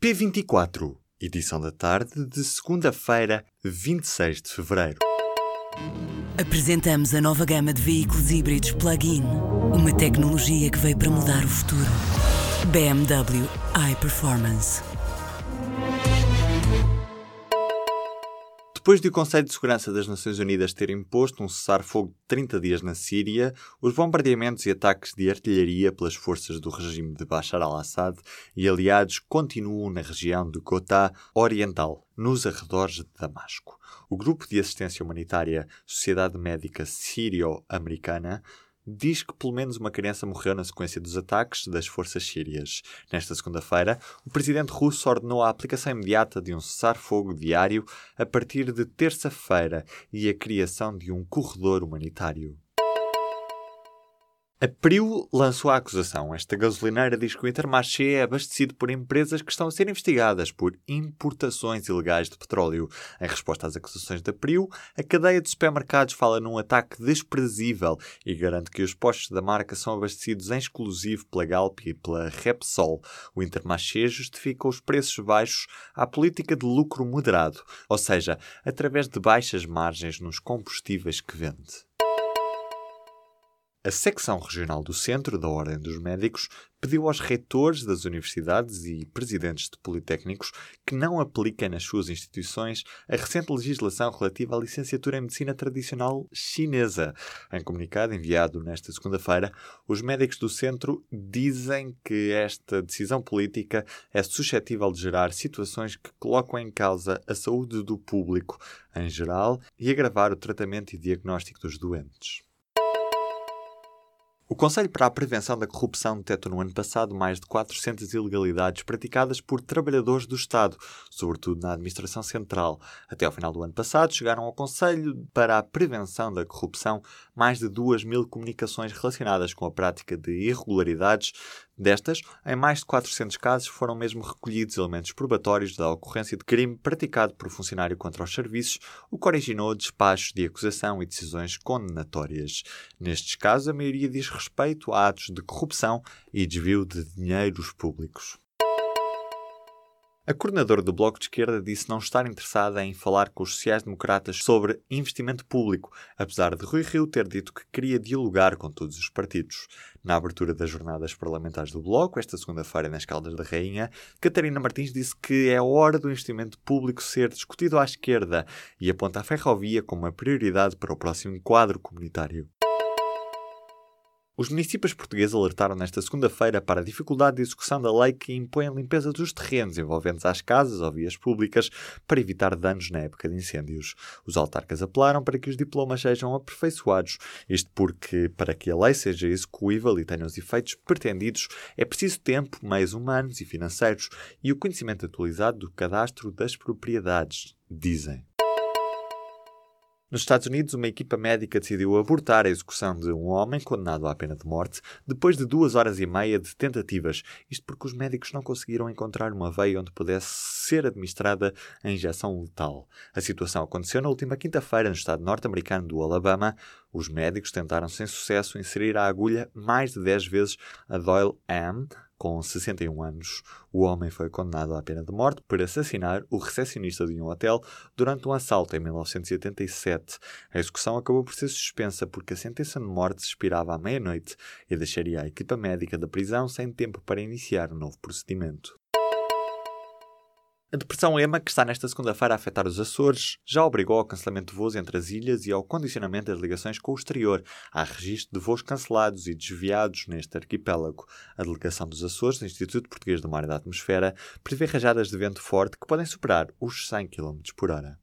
P24, edição da tarde de segunda-feira, 26 de fevereiro. Apresentamos a nova gama de veículos híbridos plug-in. Uma tecnologia que veio para mudar o futuro. BMW iPerformance. Depois de o Conselho de Segurança das Nações Unidas ter imposto um cessar-fogo de 30 dias na Síria, os bombardeamentos e ataques de artilharia pelas forças do regime de Bashar al-Assad e aliados continuam na região do Ghouta Oriental, nos arredores de Damasco. O Grupo de Assistência Humanitária Sociedade Médica Sírio-Americana diz que pelo menos uma criança morreu na sequência dos ataques das forças sírias. Nesta segunda-feira, o presidente russo ordenou a aplicação imediata de um cessar-fogo diário a partir de terça-feira e a criação de um corredor humanitário. A Priu lançou a acusação. Esta gasolineira diz que o Intermarché é abastecido por empresas que estão a ser investigadas por importações ilegais de petróleo. Em resposta às acusações da Priu, a cadeia de supermercados fala num ataque desprezível e garante que os postos da marca são abastecidos em exclusivo pela Galp e pela Repsol. O Intermarché justifica os preços baixos à política de lucro moderado, ou seja, através de baixas margens nos combustíveis que vende. A secção regional do Centro da Ordem dos Médicos pediu aos reitores das universidades e presidentes de politécnicos que não apliquem nas suas instituições a recente legislação relativa à licenciatura em medicina tradicional chinesa. Em comunicado enviado nesta segunda-feira, os médicos do centro dizem que esta decisão política é suscetível de gerar situações que colocam em causa a saúde do público em geral e agravar o tratamento e diagnóstico dos doentes. O Conselho para a Prevenção da Corrupção detectou no ano passado mais de 400 ilegalidades praticadas por trabalhadores do Estado, sobretudo na Administração Central. Até ao final do ano passado, chegaram ao Conselho para a Prevenção da Corrupção mais de 2 mil comunicações relacionadas com a prática de irregularidades Destas, em mais de 400 casos foram mesmo recolhidos elementos probatórios da ocorrência de crime praticado por funcionário contra os serviços, o que originou despachos de acusação e decisões condenatórias. Nestes casos, a maioria diz respeito a atos de corrupção e desvio de dinheiros públicos. A coordenadora do Bloco de Esquerda disse não estar interessada em falar com os sociais-democratas sobre investimento público, apesar de Rui Rio ter dito que queria dialogar com todos os partidos. Na abertura das jornadas parlamentares do Bloco, esta segunda-feira nas Caldas da Rainha, Catarina Martins disse que é hora do investimento público ser discutido à esquerda e aponta a ferrovia como uma prioridade para o próximo quadro comunitário. Os municípios portugueses alertaram nesta segunda-feira para a dificuldade de execução da lei que impõe a limpeza dos terrenos envolventes às casas ou vias públicas para evitar danos na época de incêndios. Os autarcas apelaram para que os diplomas sejam aperfeiçoados, isto porque, para que a lei seja execuível e tenha os efeitos pretendidos, é preciso tempo, meios humanos e financeiros e o conhecimento atualizado do cadastro das propriedades, dizem. Nos Estados Unidos, uma equipa médica decidiu abortar a execução de um homem condenado à pena de morte depois de duas horas e meia de tentativas. Isto porque os médicos não conseguiram encontrar uma veia onde pudesse ser administrada a injeção letal. A situação aconteceu na última quinta-feira no estado norte-americano do Alabama. Os médicos tentaram sem sucesso inserir a agulha mais de 10 vezes a Doyle M com 61 anos, o homem foi condenado à pena de morte por assassinar o recepcionista de um hotel durante um assalto em 1987. A execução acabou por ser suspensa porque a sentença de morte expirava à meia-noite e deixaria a equipa médica da prisão sem tempo para iniciar um novo procedimento. A depressão EMA, que está nesta segunda-feira a afetar os Açores, já obrigou ao cancelamento de voos entre as ilhas e ao condicionamento das ligações com o exterior. Há registro de voos cancelados e desviados neste arquipélago. A delegação dos Açores do Instituto Português do Mar e da Atmosfera prevê rajadas de vento forte que podem superar os 100 km por hora.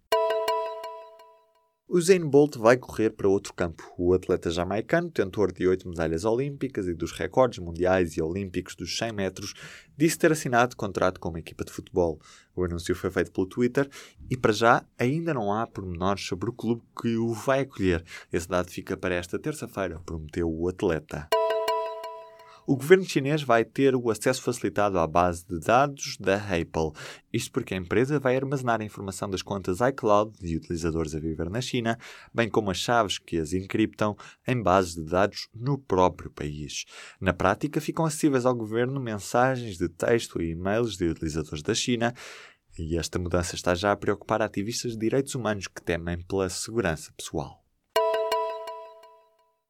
O Usain Bolt vai correr para outro campo. O atleta jamaicano, tentor de oito medalhas olímpicas e dos recordes mundiais e olímpicos dos 100 metros, disse ter assinado contrato com uma equipa de futebol. O anúncio foi feito pelo Twitter e, para já, ainda não há pormenores sobre o clube que o vai acolher. Esse dado fica para esta terça-feira, prometeu o atleta. O governo chinês vai ter o acesso facilitado à base de dados da Apple. Isto porque a empresa vai armazenar a informação das contas iCloud de utilizadores a viver na China, bem como as chaves que as encriptam em bases de dados no próprio país. Na prática, ficam acessíveis ao governo mensagens de texto e e-mails de utilizadores da China e esta mudança está já a preocupar ativistas de direitos humanos que temem pela segurança pessoal.